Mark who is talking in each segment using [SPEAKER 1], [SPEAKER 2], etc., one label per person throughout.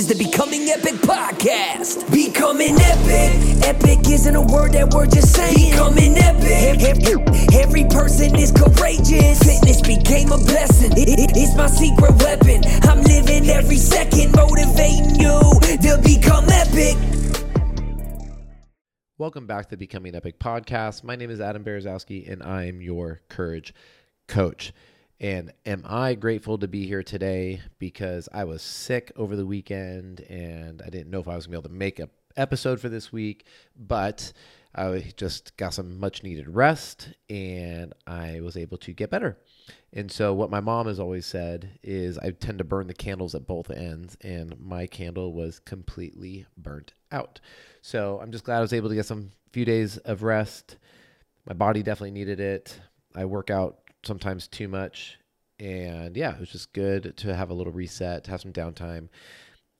[SPEAKER 1] is the Becoming Epic podcast. Becoming epic. Epic isn't a word that we're just saying. Becoming epic. Every, every person is courageous. Fitness became a blessing. It- it- it's my secret weapon. I'm living every second, motivating you to become epic.
[SPEAKER 2] Welcome back to the Becoming Epic podcast. My name is Adam Berezowski, and I'm your courage coach. And am I grateful to be here today because I was sick over the weekend and I didn't know if I was going to be able to make an episode for this week, but I just got some much needed rest and I was able to get better. And so, what my mom has always said is I tend to burn the candles at both ends, and my candle was completely burnt out. So, I'm just glad I was able to get some few days of rest. My body definitely needed it. I work out sometimes too much. And yeah, it was just good to have a little reset, to have some downtime,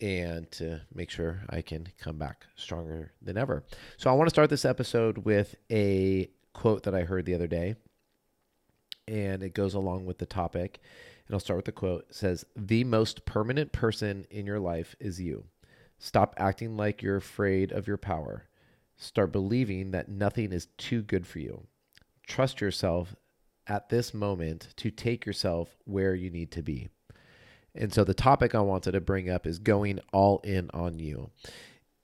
[SPEAKER 2] and to make sure I can come back stronger than ever. So, I want to start this episode with a quote that I heard the other day and it goes along with the topic. And I'll start with the quote. It says, The most permanent person in your life is you. Stop acting like you're afraid of your power. Start believing that nothing is too good for you. Trust yourself at this moment to take yourself where you need to be. And so the topic I wanted to bring up is going all in on you.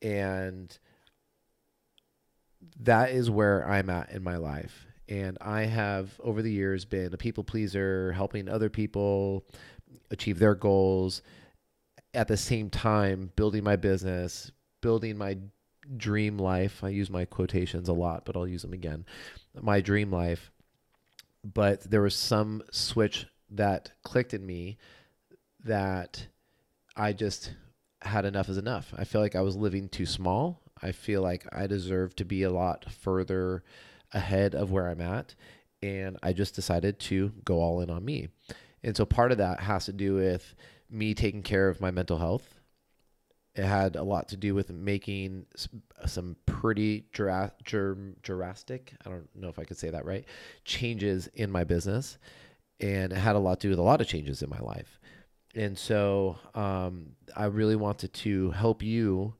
[SPEAKER 2] And that is where I'm at in my life. And I have, over the years, been a people pleaser, helping other people achieve their goals. At the same time, building my business, building my dream life. I use my quotations a lot, but I'll use them again. My dream life. But there was some switch that clicked in me that I just had enough is enough. I feel like I was living too small. I feel like I deserve to be a lot further ahead of where I'm at. And I just decided to go all in on me. And so part of that has to do with me taking care of my mental health. It had a lot to do with making some pretty dra- dr- drastic, I don't know if I could say that right, changes in my business. And it had a lot to do with a lot of changes in my life. And so um, I really wanted to help you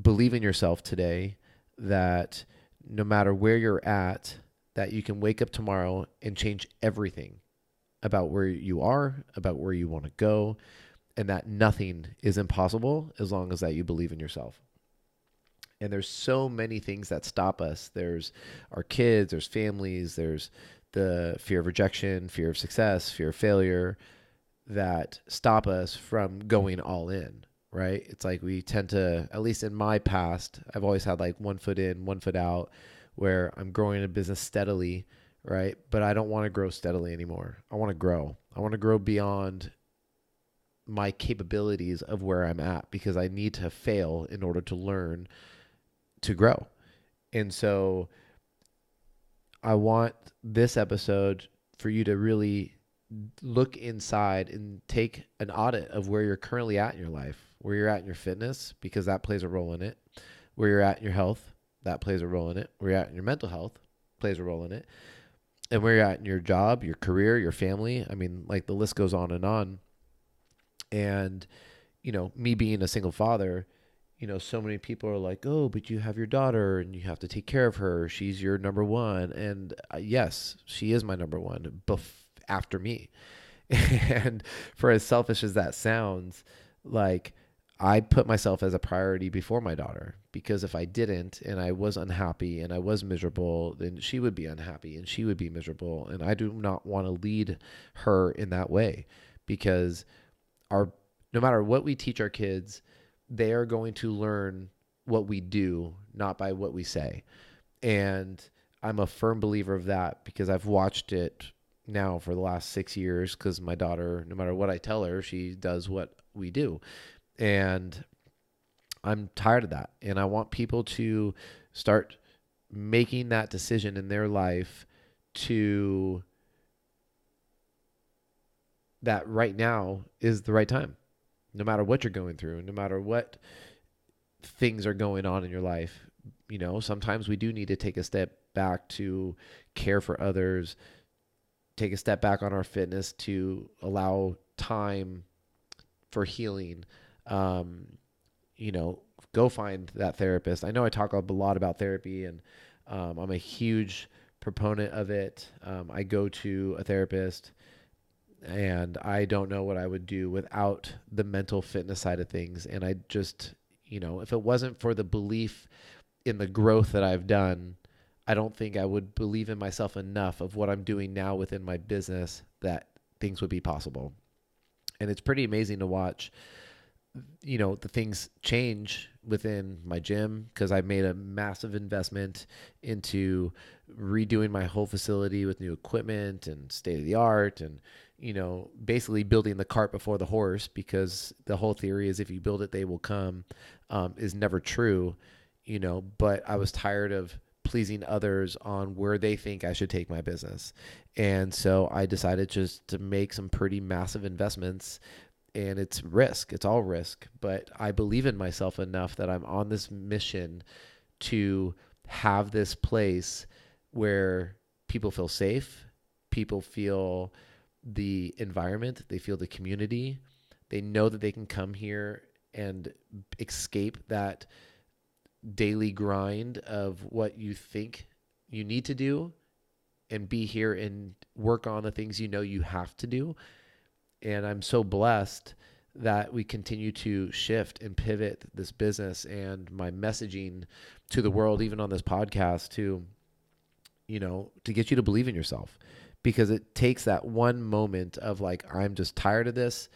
[SPEAKER 2] believe in yourself today that no matter where you're at, that you can wake up tomorrow and change everything about where you are, about where you want to go, and that nothing is impossible as long as that you believe in yourself. And there's so many things that stop us. There's our kids, there's families, there's the fear of rejection, fear of success, fear of failure that stop us from going all in right? It's like we tend to, at least in my past, I've always had like one foot in, one foot out, where I'm growing a business steadily, right? But I don't want to grow steadily anymore. I want to grow. I want to grow beyond my capabilities of where I'm at because I need to fail in order to learn to grow. And so I want this episode for you to really look inside and take an audit of where you're currently at in your life, where you're at in your fitness, because that plays a role in it, where you're at in your health, that plays a role in it, where you're at in your mental health, plays a role in it, and where you're at in your job, your career, your family. I mean, like the list goes on and on. And, you know, me being a single father, you know, so many people are like, oh, but you have your daughter and you have to take care of her. She's your number one. And uh, yes, she is my number one bef- after me. and for as selfish as that sounds, like I put myself as a priority before my daughter because if I didn't and I was unhappy and I was miserable, then she would be unhappy and she would be miserable. And I do not want to lead her in that way because our no matter what we teach our kids, they are going to learn what we do, not by what we say. And I'm a firm believer of that because I've watched it now for the last six years because my daughter, no matter what I tell her, she does what we do. And I'm tired of that. And I want people to start making that decision in their life to that right now is the right time. No matter what you're going through, no matter what things are going on in your life, you know, sometimes we do need to take a step back to care for others, take a step back on our fitness to allow time for healing, um, you know, go find that therapist. I know I talk a lot about therapy, and um, I'm a huge proponent of it. Um, I go to a therapist, and I don't know what I would do without the mental fitness side of things. And I just, you know, if it wasn't for the belief in the growth that I've done, I don't think I would believe in myself enough of what I'm doing now within my business that things would be possible. And it's pretty amazing to watch, you know, the things change within my gym because I've made a massive investment into redoing my whole facility with new equipment and state of the art and you know basically building the cart before the horse because the whole theory is if you build it they will come um, is never true you know but I was tired of pleasing others on where they think I should take my business. And so I decided just to make some pretty massive investments and it's risk. It's all risk, but I believe in myself enough that I'm on this mission to have this place where people feel safe, people feel the environment, they feel the community. They know that they can come here and escape that daily grind of what you think you need to do and be here and work on the things you know you have to do. And I'm so blessed that we continue to shift and pivot this business and my messaging to the world, even on this podcast, to, you know, to get you to believe in yourself. Because it takes that one moment of like, I'm just tired of this.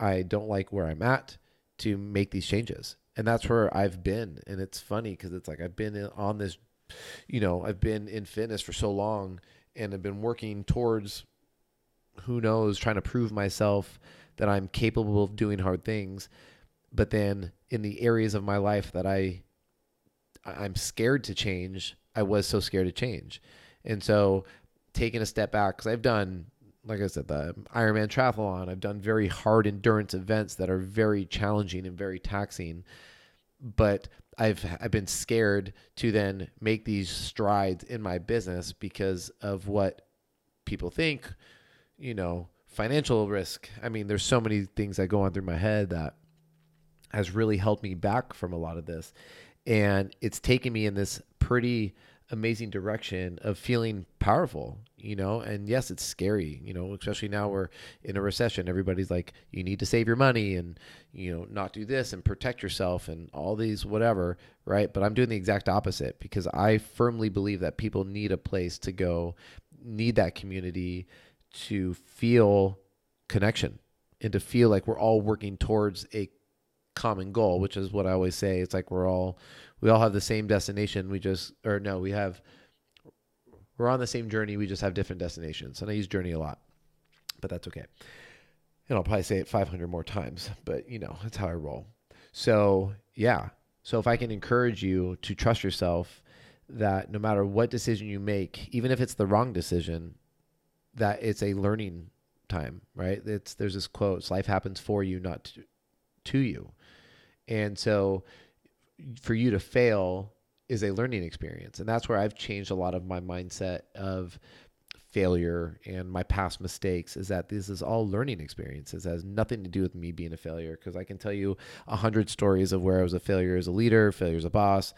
[SPEAKER 2] I don't like where I'm at to make these changes and that's where I've been. And it's funny because it's like I've been on this, you know, I've been in fitness for so long and I've been working towards who knows, trying to prove myself that I'm capable of doing hard things. But then in the areas of my life that I I'm scared to change, I was so scared to change. And so taking a step back, because I've done like I said, the Ironman triathlon. I've done very hard endurance events that are very challenging and very taxing. But I've I've been scared to then make these strides in my business because of what people think, you know, financial risk. I mean, there's so many things that go on through my head that has really held me back from a lot of this. And it's taken me in this pretty amazing direction of feeling powerful, you know. And yes, it's scary, you know, especially now we're in a recession. Everybody's like, you need to save your money and, you know, not do this and protect yourself and all these whatever, right? But I'm doing the exact opposite because I firmly believe that people need a place to go, need that community to feel connection and to feel like we're all working towards a common goal, which is what I always say. It's like we're all we all have the same destination. We just or no, we have we're on the same journey. We just have different destinations. And I use journey a lot, but that's okay. And I'll probably say it 500 more times, but you know, that's how I roll. So, yeah. So if I can encourage you to trust yourself that no matter what decision you make, even if it's the wrong decision, that it's a learning time, right? It's there's this quote, life happens for you, not to, to you. And so for you to fail is a learning experience. And that's where I've changed a lot of my mindset of failure and my past mistakes is that this is all learning experiences. It has nothing to do with me being a failure because I can tell you a hundred stories of where I was a failure as a leader, failure as a boss,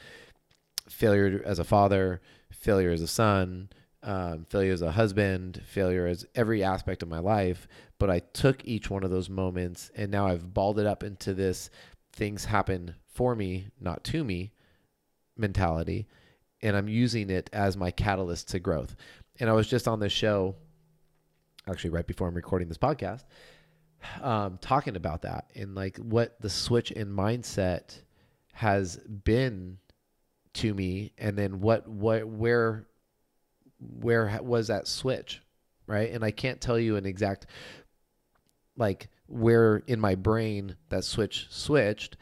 [SPEAKER 2] failure as a father, failure as a son, um, failure as a husband, failure as every aspect of my life. But I took each one of those moments and now I've balled it up into this things happen for me, not to me mentality. And I'm using it as my catalyst to growth. And I was just on this show, actually, right before I'm recording this podcast, um, talking about that and like what the switch in mindset has been to me and then what what where where was that switch, right? And I can't tell you an exact like where in my brain that switch switched,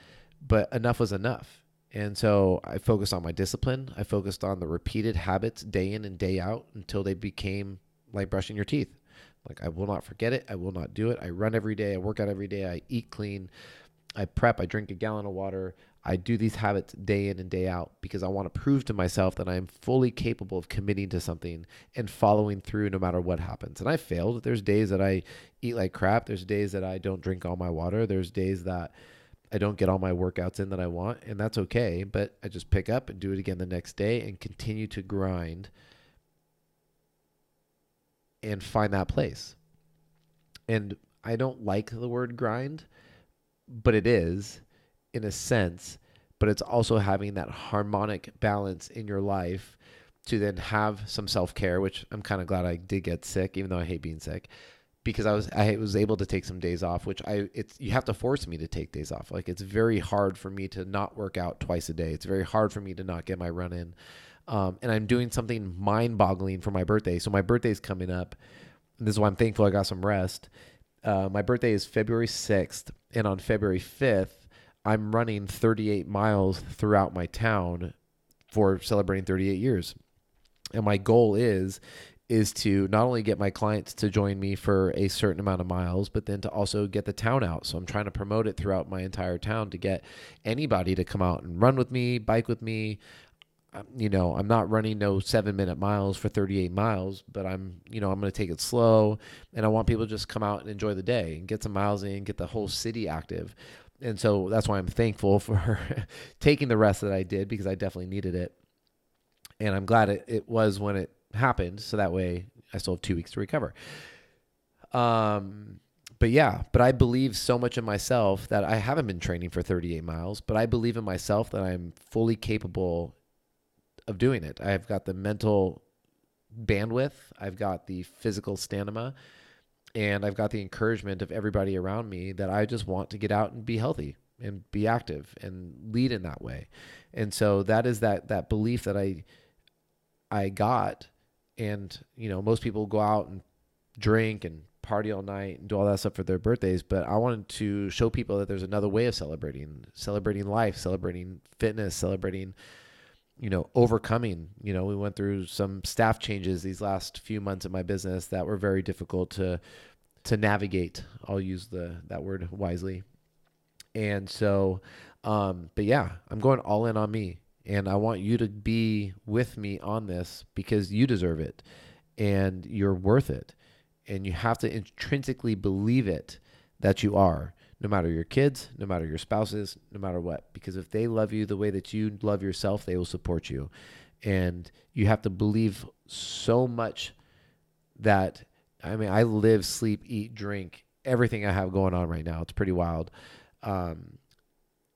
[SPEAKER 2] but enough was enough. And so I focused on my discipline. I focused on the repeated habits day in and day out until they became like brushing your teeth. Like I will not forget it. I will not do it. I run every day. I work out every day. I eat clean. I prep. I drink a gallon of water. I do these habits day in and day out because I want to prove to myself that I am fully capable of committing to something and following through no matter what happens. And I failed. There's days that I eat like crap. There's days that I don't drink all my water. There's days that I don't get all my workouts in that I want, and that's okay. But I just pick up and do it again the next day and continue to grind and find that place. And I don't like the word grind, but it is in a sense, but it's also having that harmonic balance in your life to then have some self-care, which I'm kind of glad I did get sick even though I hate being sick because I was I was able to take some days off, which I it's you have to force me to take days off. Like it's very hard for me to not work out twice a day. It's very hard for me to not get my run in. Um, and I'm doing something mind-boggling for my birthday. So my birthday's coming up. And This is why I'm thankful I got some rest. Uh, my birthday is February 6th, and on February 5th, I'm running 38 miles throughout my town for celebrating 38 years. And my goal is is to not only get my clients to join me for a certain amount of miles, but then to also get the town out. So I'm trying to promote it throughout my entire town to get anybody to come out and run with me, bike with me. Um, you know, I'm not running no seven minute miles for 38 miles, but I'm, you know, I'm going to take it slow and I want people to just come out and enjoy the day and get some miles in, get the whole city active. And so that's why I'm thankful for taking the rest that I did because I definitely needed it. And I'm glad it, it was when it happened. So that way I still have two weeks to recover. Um, but yeah, but I believe so much in myself that I haven't been training for 38 miles, but I believe in myself that I'm fully capable of doing it. I've got the mental bandwidth, I've got the physical stamina, and I've got the encouragement of everybody around me that I just want to get out and be healthy and be active and lead in that way. And so that is that that belief that I I got and you know most people go out and drink and party all night and do all that stuff for their birthdays but i wanted to show people that there's another way of celebrating celebrating life celebrating fitness celebrating you know, overcoming. You know, we went through some staff changes these last few months in my business that were very difficult to to navigate. I'll use the that word wisely. And so, um, but yeah, I'm going all in on me, and I want you to be with me on this because you deserve it, and you're worth it, and you have to intrinsically believe it that you are no matter your kids, no matter your spouses, no matter what. Because if they love you the way that you love yourself, they will support you. And you have to believe so much that, I mean, I live, sleep, eat, drink, everything I have going on right now. It's pretty wild. Um,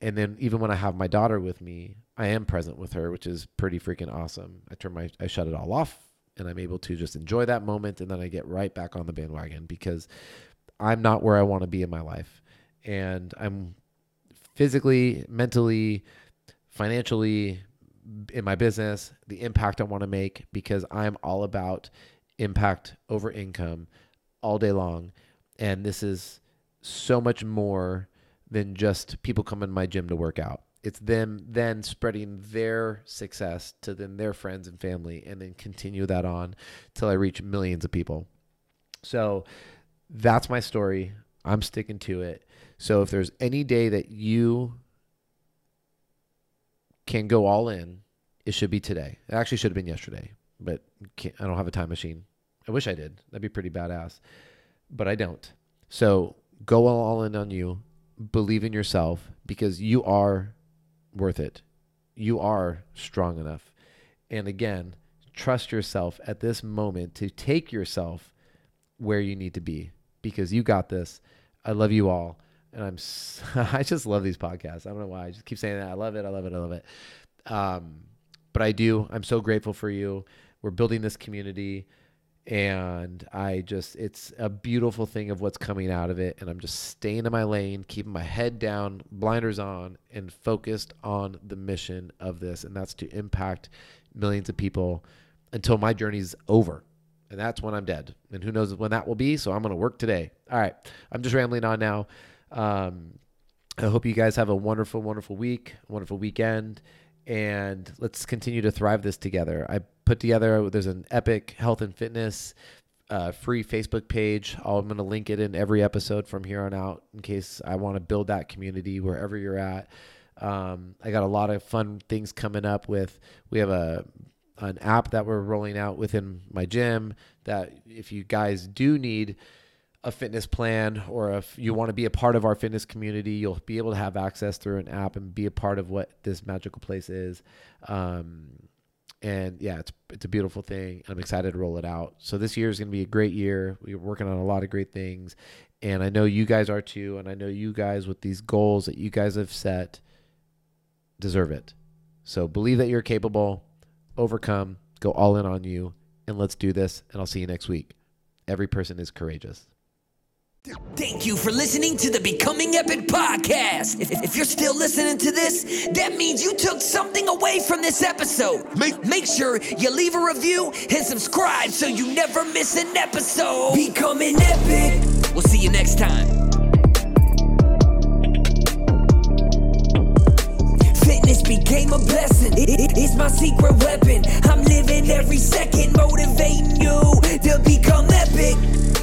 [SPEAKER 2] and then even when I have my daughter with me, I am present with her, which is pretty freaking awesome. I turn my, I shut it all off and I'm able to just enjoy that moment. And then I get right back on the bandwagon because I'm not where I want to be in my life and I'm physically, mentally, financially in my business, the impact I want to make because I'm all about impact over income all day long. And this is so much more than just people come in my gym to work out. It's them then spreading their success to then their friends and family and then continue that on till I reach millions of people. So that's my story. I'm sticking to it. So if there's any day that you can go all in, it should be today. It actually should have been yesterday, but I don't have a time machine. I wish I did. That'd be pretty badass, but I don't. So go all in on you. Believe in yourself because you are worth it. You are strong enough. And again, trust yourself at this moment to take yourself where you need to be because you got this. I love you all and I'm I just love these podcasts. I don't know why. I just keep saying that. I love it. I love it. I love it. Um, but I do. I'm so grateful for you. We're building this community, and I just it's a beautiful thing of what's coming out of it. And I'm just staying in my lane, keeping my head down, blinders on, and focused on the mission of this, and that's to impact millions of people until my journey's over and that's when I'm dead. And who knows when that will be. So I'm going to work today. All right. I'm just rambling on now. Um, I hope you guys have a wonderful, wonderful week, wonderful weekend, and let's continue to thrive this together. I put together, there's an epic health and fitness uh, free Facebook page. I'm going to link it in every episode from here on out in case I want to build that community wherever you're at. Um, I got a lot of fun things coming up with, we have a, an app that we're rolling out within my gym that if you guys do need a fitness plan or if you want to be a part of our fitness community, you'll be able to have access through an app and be a part of what this magical place is. Um, and yeah, it's it's a beautiful thing. I'm excited to roll it out. So this year is going to be a great year. We're working on a lot of great things, and I know you guys are too. And I know you guys with these goals that you guys have set deserve it. So believe that you're capable, overcome, go all in on you, and let's do this. And I'll see you next week. Every person is courageous.
[SPEAKER 1] Thank you for listening to the Becoming Epic podcast. If, if, you're still listening to this, that means you took something away from this episode. Make, make sure you leave a review and subscribe so you never miss an episode. Becoming Epic. We'll see you next time. game a blessing. It, it, it's my secret weapon. I'm living every second, motivating you to become epic.